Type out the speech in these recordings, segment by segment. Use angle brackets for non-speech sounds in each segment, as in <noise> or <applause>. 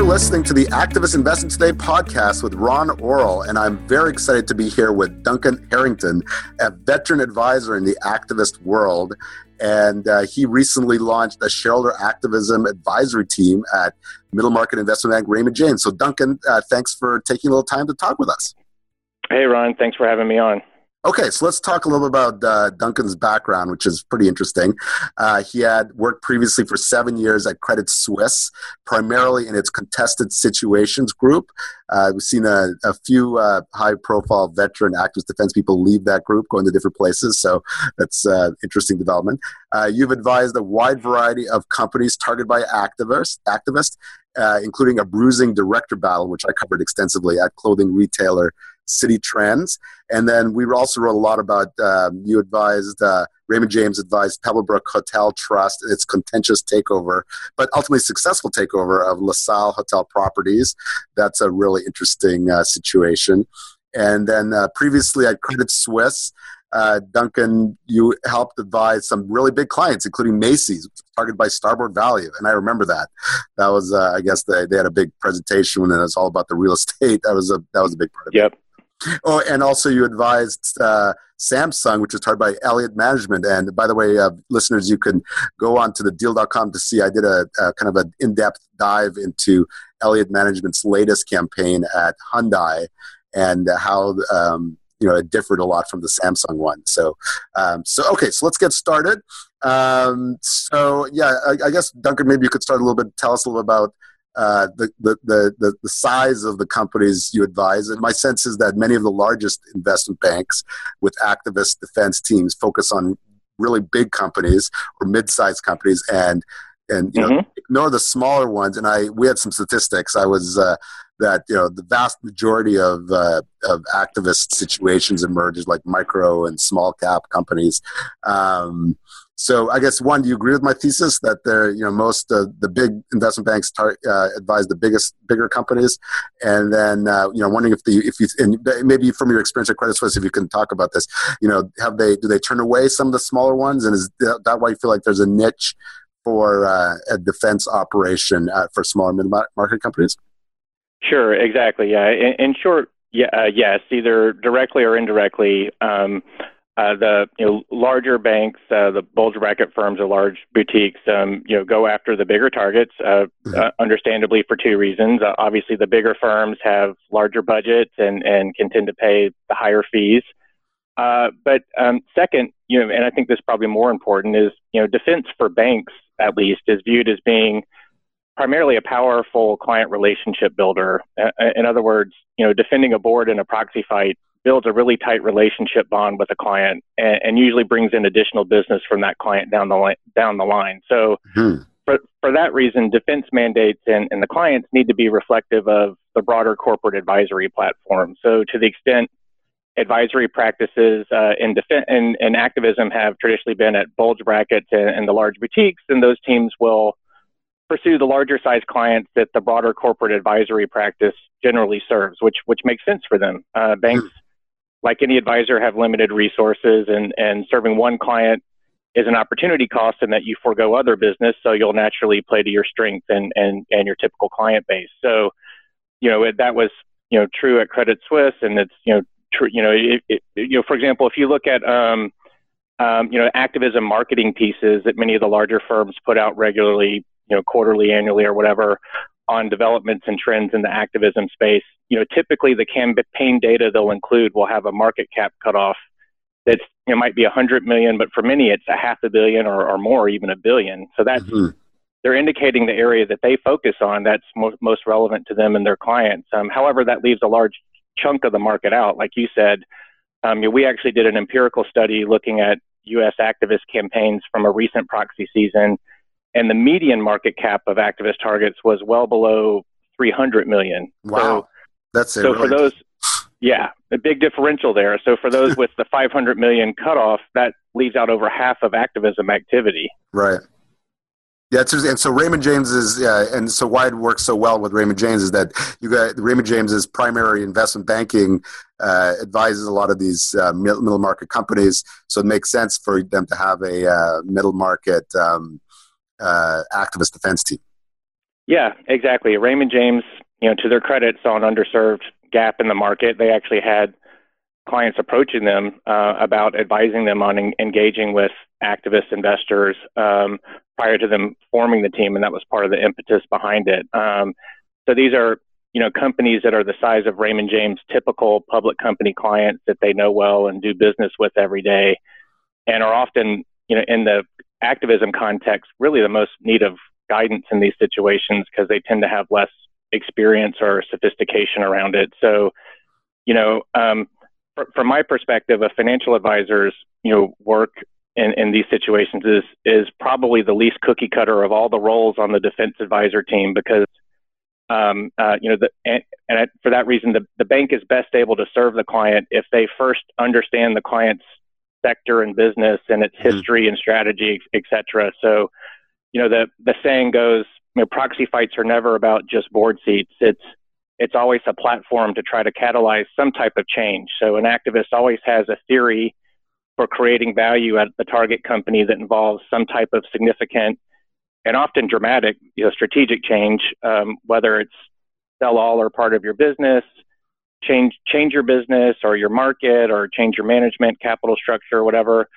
You're listening to the Activist Investing Today podcast with Ron Orol, and I'm very excited to be here with Duncan Herrington, a veteran advisor in the activist world. And uh, he recently launched a shareholder activism advisory team at Middle Market Investment Bank Raymond James. So, Duncan, uh, thanks for taking a little time to talk with us. Hey, Ron. Thanks for having me on. Okay, so let's talk a little bit about uh, Duncan's background, which is pretty interesting. Uh, he had worked previously for seven years at Credit Suisse, primarily in its contested situations group. Uh, we've seen a, a few uh, high profile veteran activist defense people leave that group, going to different places, so that's uh, interesting development. Uh, you've advised a wide variety of companies targeted by activists, activists including a bruising director battle, which I covered extensively at clothing retailer Citi Trends. And then we also wrote a lot about, um, you advised, uh, Raymond James advised Pebblebrook Hotel Trust its contentious takeover, but ultimately successful takeover of LaSalle Hotel Properties. That's a really interesting uh, situation. And then uh, previously at Credit Suisse, uh, Duncan, you helped advise some really big clients, including Macy's, targeted by Starboard Value, and I remember that. That was, uh, I guess, they, they had a big presentation when it was all about the real <laughs> estate. That was a that was a big part of yep. it. Oh, and also you advised uh, Samsung, which is started by Elliott Management. And by the way, uh, listeners, you can go on to the deal.com to see I did a, a kind of an in depth dive into Elliott Management's latest campaign at Hyundai and how. Um, you know, it differed a lot from the Samsung one. So, um, so okay, so let's get started. Um, so, yeah, I, I, guess Duncan, maybe you could start a little bit. Tell us a little about uh, the, the, the, the, size of the companies you advise. And my sense is that many of the largest investment banks with activist defense teams focus on really big companies or mid-sized companies and and you mm-hmm. know ignore the smaller ones and i we had some statistics i was uh, that you know the vast majority of uh, of activist situations emerge like micro and small cap companies um, so I guess one, do you agree with my thesis that they're you know most uh, the big investment banks tar- uh, advise the biggest bigger companies, and then uh, you know wondering if the if you and maybe from your experience at Credit Suisse, if you can talk about this, you know, have they do they turn away some of the smaller ones, and is that why you feel like there's a niche for uh, a defense operation uh, for smaller mid market companies? Sure, exactly. Yeah, in, in short, yeah, uh, yes, either directly or indirectly. Um, uh, the you know, larger banks, uh, the bulge bracket firms or large boutiques, um, you know, go after the bigger targets, uh, mm-hmm. uh, understandably for two reasons. Uh, obviously, the bigger firms have larger budgets and, and can tend to pay the higher fees. Uh, but um, second, you know, and I think this is probably more important, is you know, defense for banks at least is viewed as being primarily a powerful client relationship builder. in other words, you know, defending a board in a proxy fight builds a really tight relationship bond with a client and, and usually brings in additional business from that client down the line down the line so mm-hmm. for, for that reason defense mandates and, and the clients need to be reflective of the broader corporate advisory platform so to the extent advisory practices uh, in defense and, and activism have traditionally been at bulge brackets and, and the large boutiques then those teams will pursue the larger size clients that the broader corporate advisory practice generally serves, which which makes sense for them. Uh, banks like any advisor, have limited resources, and, and serving one client is an opportunity cost in that you forego other business, so you'll naturally play to your strength and, and, and your typical client base. So, you know, it, that was, you know, true at Credit Suisse, and it's, you know, true, you know, it, it, you know, for example, if you look at, um, um, you know, activism marketing pieces that many of the larger firms put out regularly, you know, quarterly, annually, or whatever, on developments and trends in the activism space, you know, typically the campaign data they'll include will have a market cap cutoff that's it might be a hundred million, but for many it's a half a billion or, or more, even a billion. So that's mm-hmm. they're indicating the area that they focus on that's mo- most relevant to them and their clients. Um, however, that leaves a large chunk of the market out, like you said. Um, we actually did an empirical study looking at U.S. activist campaigns from a recent proxy season and the median market cap of activist targets was well below 300 million. Wow, so, that's it. So really. for those, yeah, a big differential there. So for those <laughs> with the 500 million cutoff, that leaves out over half of activism activity. Right. Yeah, and so Raymond James is, yeah, and so why it works so well with Raymond James is that you got Raymond James's primary investment banking uh, advises a lot of these uh, middle market companies, so it makes sense for them to have a uh, middle market um, uh, activist defense team. Yeah, exactly. Raymond James, you know, to their credit, saw an underserved gap in the market. They actually had clients approaching them uh, about advising them on en- engaging with activist investors um, prior to them forming the team, and that was part of the impetus behind it. Um, so these are you know companies that are the size of Raymond James, typical public company clients that they know well and do business with every day, and are often you know in the activism context really the most need of guidance in these situations because they tend to have less experience or sophistication around it. So, you know, um, from my perspective, a financial advisor's you know work in, in these situations is is probably the least cookie cutter of all the roles on the defense advisor team because um, uh, you know the, and, and for that reason the, the bank is best able to serve the client if they first understand the client's sector and business and its mm-hmm. history and strategy, et cetera. So, you know, the the saying goes, you know, proxy fights are never about just board seats. It's it's always a platform to try to catalyze some type of change. So an activist always has a theory for creating value at the target company that involves some type of significant and often dramatic, you know, strategic change, um, whether it's sell all or part of your business, change change your business or your market or change your management, capital structure, whatever.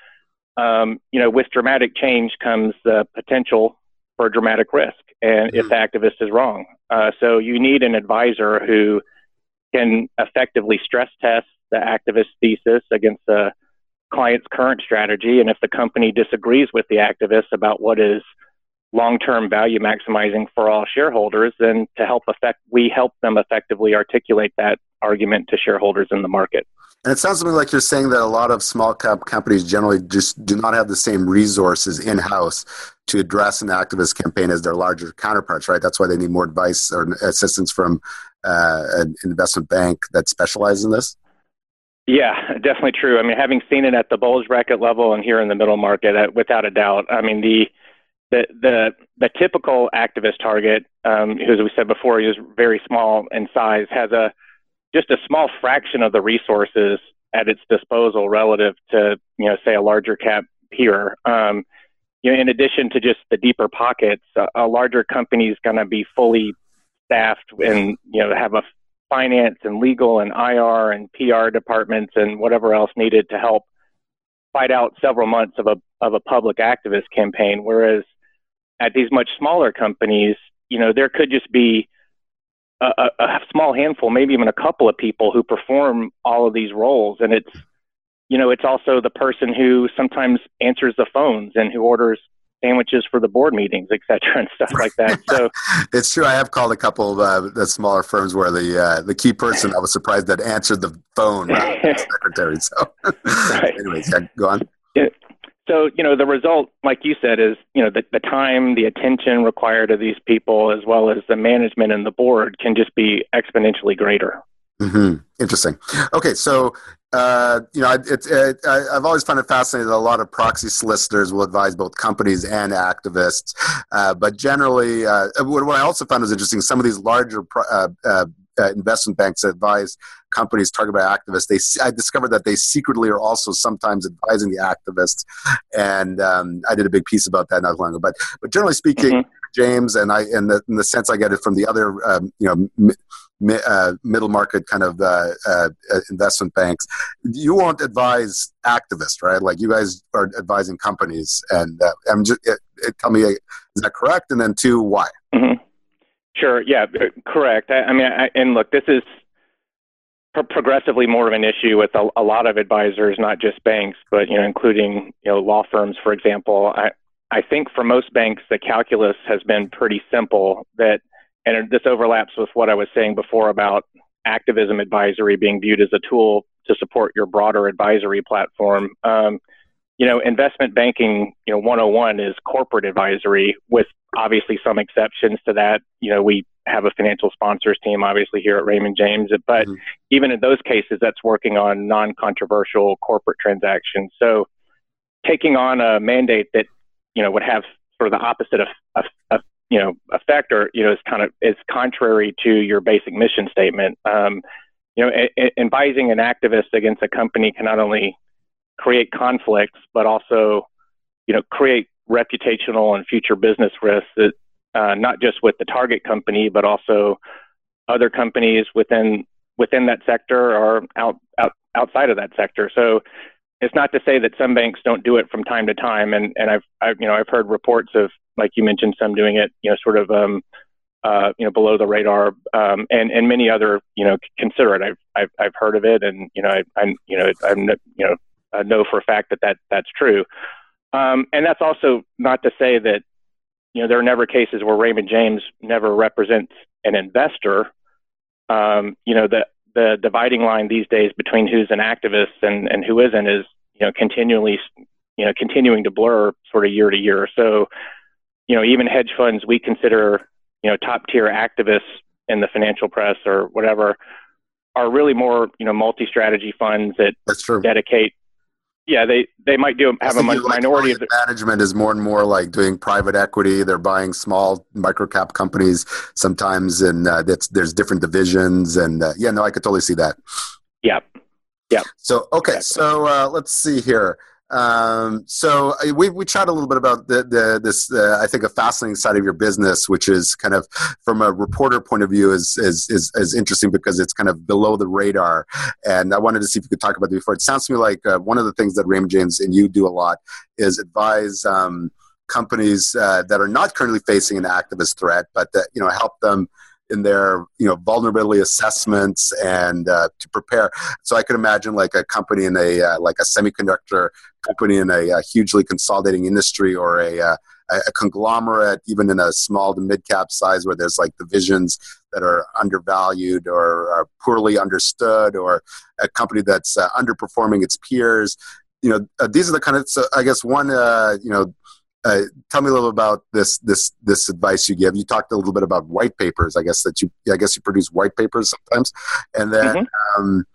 Um, you know, with dramatic change comes the potential for dramatic risk, and mm-hmm. if the activist is wrong, uh, so you need an advisor who can effectively stress test the activist thesis against the client's current strategy. And if the company disagrees with the activist about what is long-term value maximizing for all shareholders, then to help effect, we help them effectively articulate that argument to shareholders in the market. And it sounds to me like you're saying that a lot of small cap companies generally just do not have the same resources in house to address an activist campaign as their larger counterparts, right? That's why they need more advice or assistance from uh, an investment bank that specializes in this. Yeah, definitely true. I mean, having seen it at the bulge bracket level and here in the middle market, uh, without a doubt. I mean, the the the, the typical activist target, um, as we said before, is very small in size, has a just a small fraction of the resources at its disposal relative to, you know, say a larger cap peer. Um, you know, in addition to just the deeper pockets, a, a larger company is going to be fully staffed and you know have a finance and legal and IR and PR departments and whatever else needed to help fight out several months of a of a public activist campaign. Whereas at these much smaller companies, you know, there could just be a, a, small handful, maybe even a couple of people who perform all of these roles. And it's, you know, it's also the person who sometimes answers the phones and who orders sandwiches for the board meetings, et cetera, and stuff like that. So <laughs> it's true. I have called a couple of uh, the smaller firms where the uh, the key person I was surprised that answered the phone, the <laughs> secretary. So, right. <laughs> anyways, yeah, go on. So, you know, the result, like you said, is, you know, the, the time, the attention required of these people, as well as the management and the board can just be exponentially greater. Mm-hmm. Interesting. Okay, so uh, you know, it, it, I, have always found it fascinating that a lot of proxy solicitors will advise both companies and activists. Uh, but generally, uh, what, I also found was interesting, some of these larger uh, uh, investment banks advise companies targeted by activists, they I discovered that they secretly are also sometimes advising the activists, and um, I did a big piece about that not long ago. But but generally speaking, mm-hmm. James and I, in the, in the sense I get it from the other, um, you know. Mi- uh, middle market kind of uh, uh, investment banks, you won't advise activists, right? Like you guys are advising companies, and uh, I'm just it, it, tell me, is that correct? And then two, why? Mm-hmm. Sure. Yeah. Uh, correct. I, I mean, I, and look, this is pro- progressively more of an issue with a, a, lot of advisors, not just banks, but you know, including you know law firms, for example. I I think for most banks, the calculus has been pretty simple. That and this overlaps with what I was saying before about activism advisory being viewed as a tool to support your broader advisory platform. Um, you know, investment banking, you know, 101 is corporate advisory with obviously some exceptions to that. You know, we have a financial sponsors team obviously here at Raymond James, but mm-hmm. even in those cases, that's working on non-controversial corporate transactions. So taking on a mandate that, you know, would have sort of the opposite of, of, of you know, effect or, you know, is kind of, is contrary to your basic mission statement. Um, you know, advising an activist against a company can not only create conflicts, but also, you know, create reputational and future business risks that uh, not just with the target company, but also other companies within within that sector or out, out outside of that sector. So it's not to say that some banks don't do it from time to time, and and I've, I've you know I've heard reports of like you mentioned some doing it you know sort of um, uh, you know below the radar, um, and and many other you know consider it. I've I've, I've heard of it, and you know I, I'm you know I'm you know I know for a fact that that that's true. Um, and that's also not to say that you know there are never cases where Raymond James never represents an investor. Um, you know the the dividing line these days between who's an activist and and who isn't is you know continually you know continuing to blur sort of year to year. So you know even hedge funds we consider you know top tier activists in the financial press or whatever are really more you know multi strategy funds that dedicate yeah, they they might do have a minority of the management is more and more like doing private equity. They're buying small micro cap companies sometimes, and uh, that's there's different divisions. And uh, yeah, no, I could totally see that. Yeah, yeah. So okay, so uh, let's see here. Um, so uh, we we chat a little bit about the, the this uh, I think a fascinating side of your business, which is kind of from a reporter point of view is, is is is interesting because it's kind of below the radar. And I wanted to see if you could talk about it before. It sounds to me like uh, one of the things that Raymond James and you do a lot is advise. Um, companies uh, that are not currently facing an activist threat, but that you know help them in their you know vulnerability assessments and uh, to prepare. So I could imagine like a company in a uh, like a semiconductor company in a, a hugely consolidating industry or a, uh, a, a conglomerate, even in a small to mid cap size where there's like divisions that are undervalued or are poorly understood, or a company that's uh, underperforming its peers. You know, uh, these are the kind of so I guess one uh, you know uh, tell me a little about this this this advice you give. You talked a little bit about white papers. I guess that you I guess you produce white papers sometimes, and then mm-hmm. um,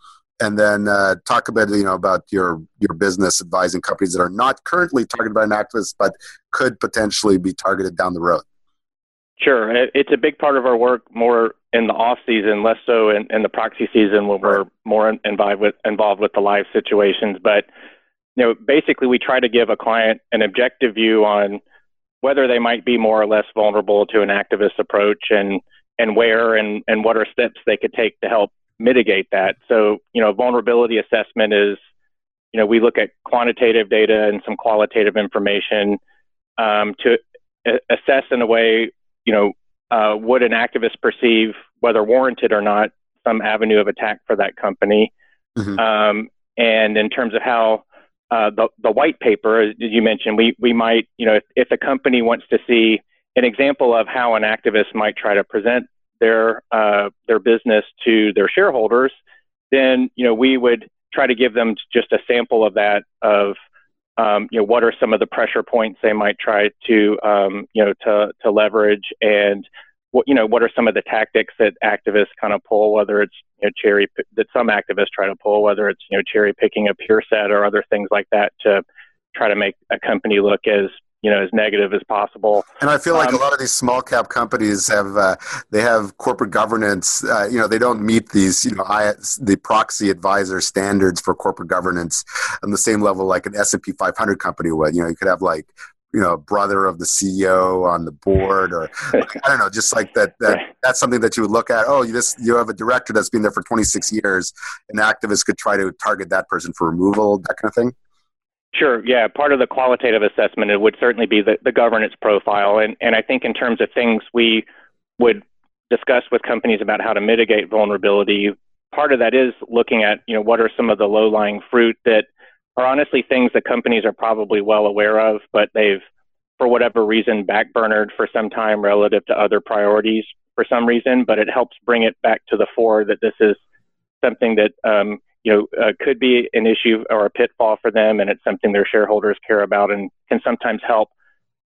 and then uh, talk a bit you know about your your business advising companies that are not currently targeted by an activist but could potentially be targeted down the road. Sure, it's a big part of our work. More in the off season, less so in, in the proxy season when we're more involved with involved with the live situations, but you know, basically we try to give a client an objective view on whether they might be more or less vulnerable to an activist approach and and where and and what are steps they could take to help mitigate that. So, you know, vulnerability assessment is, you know, we look at quantitative data and some qualitative information um, to assess in a way, you know, uh, would an activist perceive, whether warranted or not, some avenue of attack for that company? Mm-hmm. Um, and in terms of how uh, the, the white paper, as you mentioned, we, we might, you know, if, if a company wants to see an example of how an activist might try to present their, uh, their business to their shareholders, then, you know, we would try to give them just a sample of that of, um, you know, what are some of the pressure points they might try to, um, you know, to, to leverage and, what you know what are some of the tactics that activists kind of pull whether it's you know cherry that some activists try to pull whether it's you know cherry picking a peer set or other things like that to try to make a company look as you know as negative as possible. And I feel like um, a lot of these small cap companies have uh, they have corporate governance. Uh, you know, they don't meet these you know I, the proxy advisor standards for corporate governance on the same level like an S and P 500 company would. You know, you could have like you know brother of the CEO on the board or like, I don't know just like that that that's something that you would look at oh you just you have a director that's been there for 26 years an activist could try to target that person for removal that kind of thing Sure. Yeah. Part of the qualitative assessment it would certainly be the, the governance profile, and and I think in terms of things we would discuss with companies about how to mitigate vulnerability. Part of that is looking at you know what are some of the low lying fruit that are honestly things that companies are probably well aware of, but they've, for whatever reason, backburnered for some time relative to other priorities for some reason. But it helps bring it back to the fore that this is something that um, you know uh, could be an issue or a pitfall for them, and it's something their shareholders care about, and can sometimes help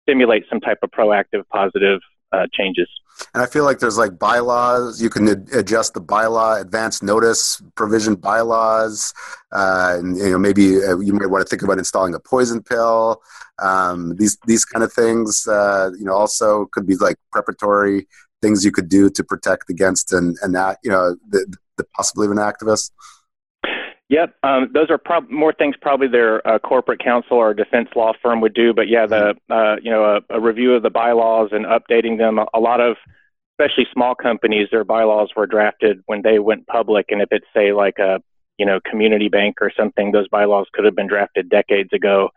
stimulate some type of proactive, positive uh, changes. And I feel like there's like bylaws. You can adjust the bylaw, advance notice provision bylaws. Uh, and you know maybe uh, you might want to think about installing a poison pill. Um, these these kind of things. Uh, you know also could be like preparatory things you could do to protect against an, an you know the, the possibility of an activist. Yep, um, those are prob- more things probably their uh, corporate counsel or defense law firm would do. But yeah, the uh, you know a, a, review of the bylaws and updating them. A, a lot of, especially small companies, their bylaws were drafted when they went public, and if it's say like a you know community bank or something, those bylaws could have been drafted decades ago,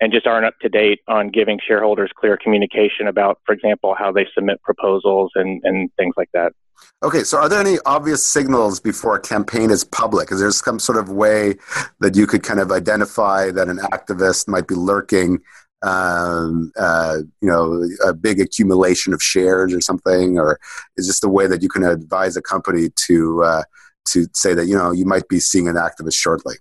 and just aren't up to date on giving shareholders clear communication about, for example, how they submit proposals and and things like that. Okay, so are there any obvious signals before a campaign is public? Is there some sort of way that you could kind of identify that an activist might be lurking, um, uh, you know, a big accumulation of shares or something, or is this the way that you can advise a company to uh, to say that you know you might be seeing an activist shortly?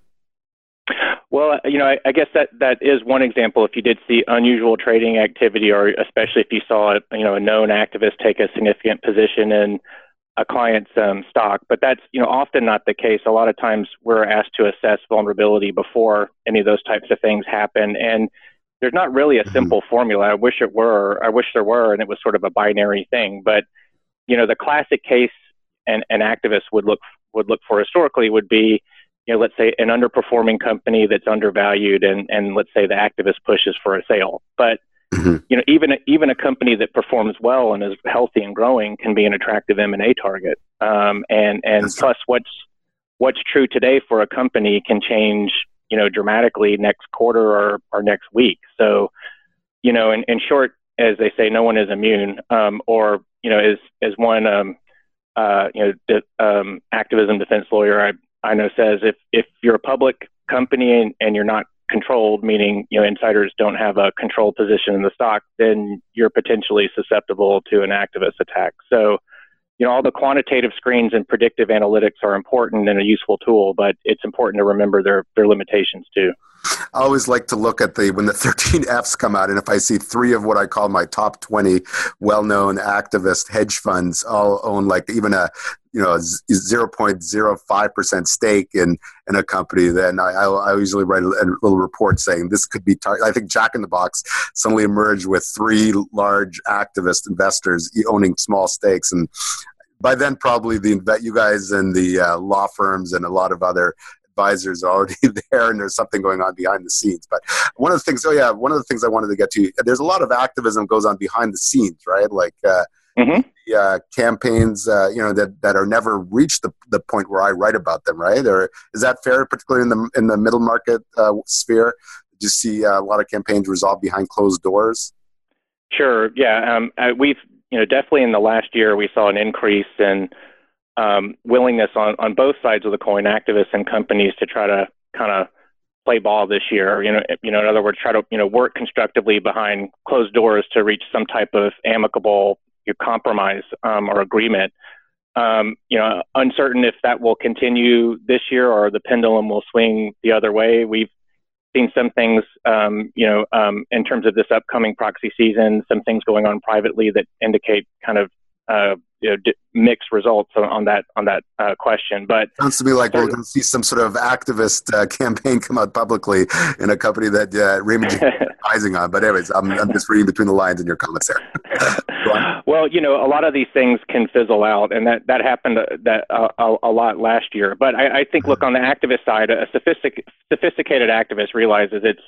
Well, you know, I, I guess that that is one example. If you did see unusual trading activity, or especially if you saw, you know, a known activist take a significant position in a client's um, stock, but that's you know often not the case. A lot of times we're asked to assess vulnerability before any of those types of things happen, and there's not really a mm-hmm. simple formula. I wish it were. I wish there were, and it was sort of a binary thing. But you know, the classic case an, an activist would look would look for historically would be you know, let's say an underperforming company that's undervalued, and and let's say the activist pushes for a sale, but Mm-hmm. You know, even even a company that performs well and is healthy and growing can be an attractive M and A target. Um, and and That's plus, what's what's true today for a company can change, you know, dramatically next quarter or or next week. So, you know, in, in short, as they say, no one is immune. Um, or you know, as as one um, uh, you know, de- um, activism defense lawyer I I know says if if you're a public company and, and you're not controlled, meaning you know insiders don't have a control position in the stock, then you're potentially susceptible to an activist attack. So, you know, all the quantitative screens and predictive analytics are important and a useful tool, but it's important to remember their their limitations too. I always like to look at the when the <laughs> 13 Fs come out, and if I see three of what I call my top 20 well-known activist hedge funds all own like even a you know 0.05 percent stake in in a company, then I, I, I usually write a, a, little report saying this could be. Tar- I think Jack in the Box suddenly emerged with three large activist investors owning small stakes, and by then probably the you guys and the uh, law firms and a lot of other advisors are already <laughs> there and there's something going on behind the scenes. But one of the things, oh yeah, one of the things I wanted to get to, there's a lot of activism goes on behind the scenes, right? Like uh, mm-hmm. the, uh, campaigns, uh, you know, that, that are never reached the, the point where I write about them, right? Or is that fair, particularly in the in the middle market uh, sphere? Do you see uh, a lot of campaigns resolved behind closed doors? Sure. Yeah. Um, we've you know definitely in the last year we saw an increase in um, willingness on, on both sides of the coin, activists and companies, to try to kind of play ball this year. You know, you know, in other words, try to you know work constructively behind closed doors to reach some type of amicable you compromise um, or agreement. Um, you know, uncertain if that will continue this year or the pendulum will swing the other way. We've seen some things, um, you know, um, in terms of this upcoming proxy season, some things going on privately that indicate kind of uh, you know, d- mixed results on, on, that on that uh, question. But sounds to me like we're going to see some sort of activist uh, <laughs> campaign come out publicly in a company that uh, Raymond is <laughs> advising on. But anyways, I'm, I'm just reading between the lines in your comments there. <laughs> well, you know, a lot of these things can fizzle out, and that that happened uh, that uh, a, a, lot last year. But I, I think, look, on the activist side, a sophistic, sophisticated activist realizes it's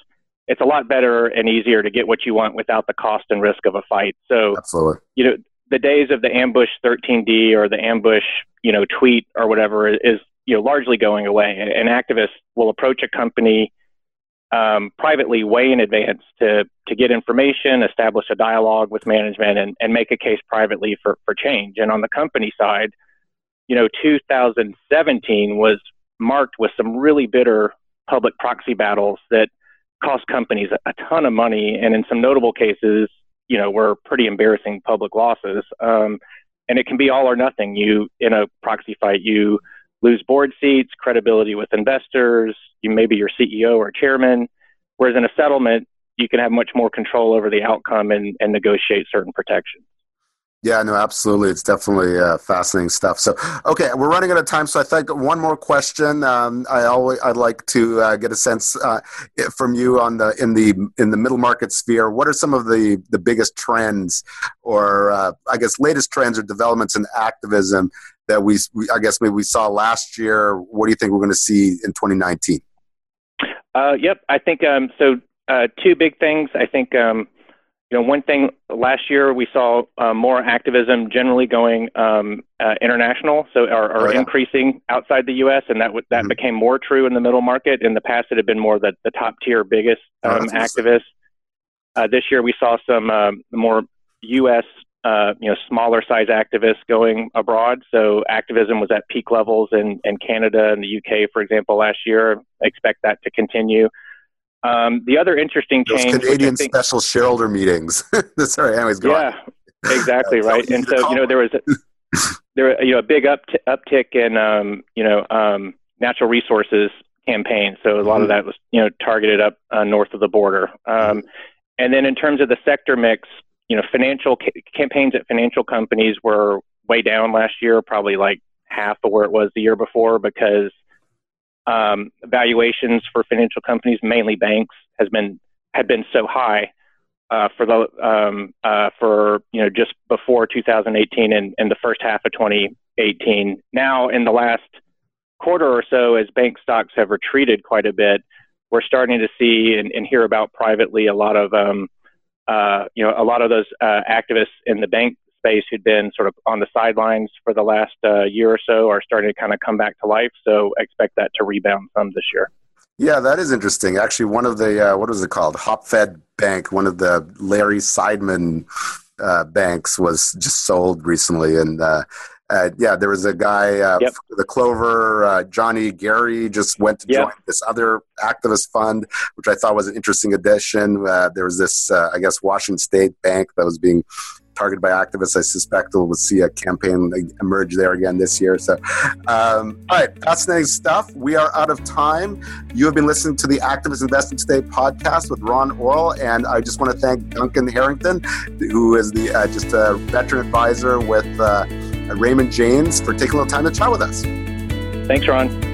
it's a lot better and easier to get what you want without the cost and risk of a fight. So, Absolutely. you know, the days of the ambush 13D or the ambush, you know, tweet or whatever is, you know, largely going away. An activist will approach a company um, privately way in advance to, to get information, establish a dialogue with management, and, and make a case privately for, for change. And on the company side, you know, 2017 was marked with some really bitter public proxy battles that cost companies a ton of money, and in some notable cases, you know were pretty embarrassing public losses. Um, and it can be all or nothing. You in a proxy fight, you lose board seats, credibility with investors. You maybe your CEO or chairman. Whereas in a settlement, you can have much more control over the outcome and, and negotiate certain protections. Yeah, no, absolutely. It's definitely uh, fascinating stuff. So, okay, we're running out of time. So, I think one more question. Um, I always I'd like to uh, get a sense uh, from you on the in the in the middle market sphere. What are some of the the biggest trends, or uh, I guess latest trends or developments in activism that we, we I guess maybe we saw last year? What do you think we're going to see in 2019? Uh, yep, I think um, so. Uh, two big things. I think um, you know one thing last year we saw uh, more activism generally going um, uh, international, so or, or oh, yeah. increasing outside the U.S. and that w- that mm-hmm. became more true in the middle market. In the past, it had been more the, the top tier, biggest oh, um, oh, activists. Uh, this year, we saw some um, more U.S. Uh, you know smaller size activists going abroad. So activism was at peak levels in, in Canada and the UK, for example, last year. I expect that to continue. Um, the other interesting Those change, Canadian think, special shareholder meetings. <laughs> Sorry, anyways, go yeah, on. exactly right. And so you know there was a, <laughs> there you know a big up uptick in um, you know um, natural resources campaign. So a lot mm-hmm. of that was you know targeted up uh, north of the border. Um, mm-hmm. And then in terms of the sector mix, you know, financial ca- campaigns at financial companies were way down last year, probably like half of where it was the year before because um, valuations for financial companies, mainly banks, has been had been so high uh, for the um, uh, for you know just before 2018 and, and the first half of 2018. Now, in the last quarter or so, as bank stocks have retreated quite a bit, we're starting to see and, and hear about privately a lot of um, uh, you know a lot of those uh, activists in the bank space who'd been sort of on the sidelines for the last uh, year or so are starting to kind of come back to life. So expect that to rebound some this year. Yeah, that is interesting. Actually, one of the uh, what was it called? HopFed Bank, one of the Larry Seidman uh, banks, was just sold recently, and uh, uh, yeah, there was a guy, uh, yep. the Clover, uh, Johnny Guerry, just went to yep. join this other activist fund, which I thought was an interesting addition. Uh, there was this, uh, I guess, Washington State Bank that was being targeted by activists. I suspect we'll see a campaign emerge there again this year. So, um, all right, fascinating stuff. We are out of time. You have been listening to the Activist Investing Today podcast with Ron Orol, and I just want to thank Duncan Herrington, who is the uh, just a veteran advisor with uh, Raymond James, for taking a little time to chat with us. Thanks, Ron.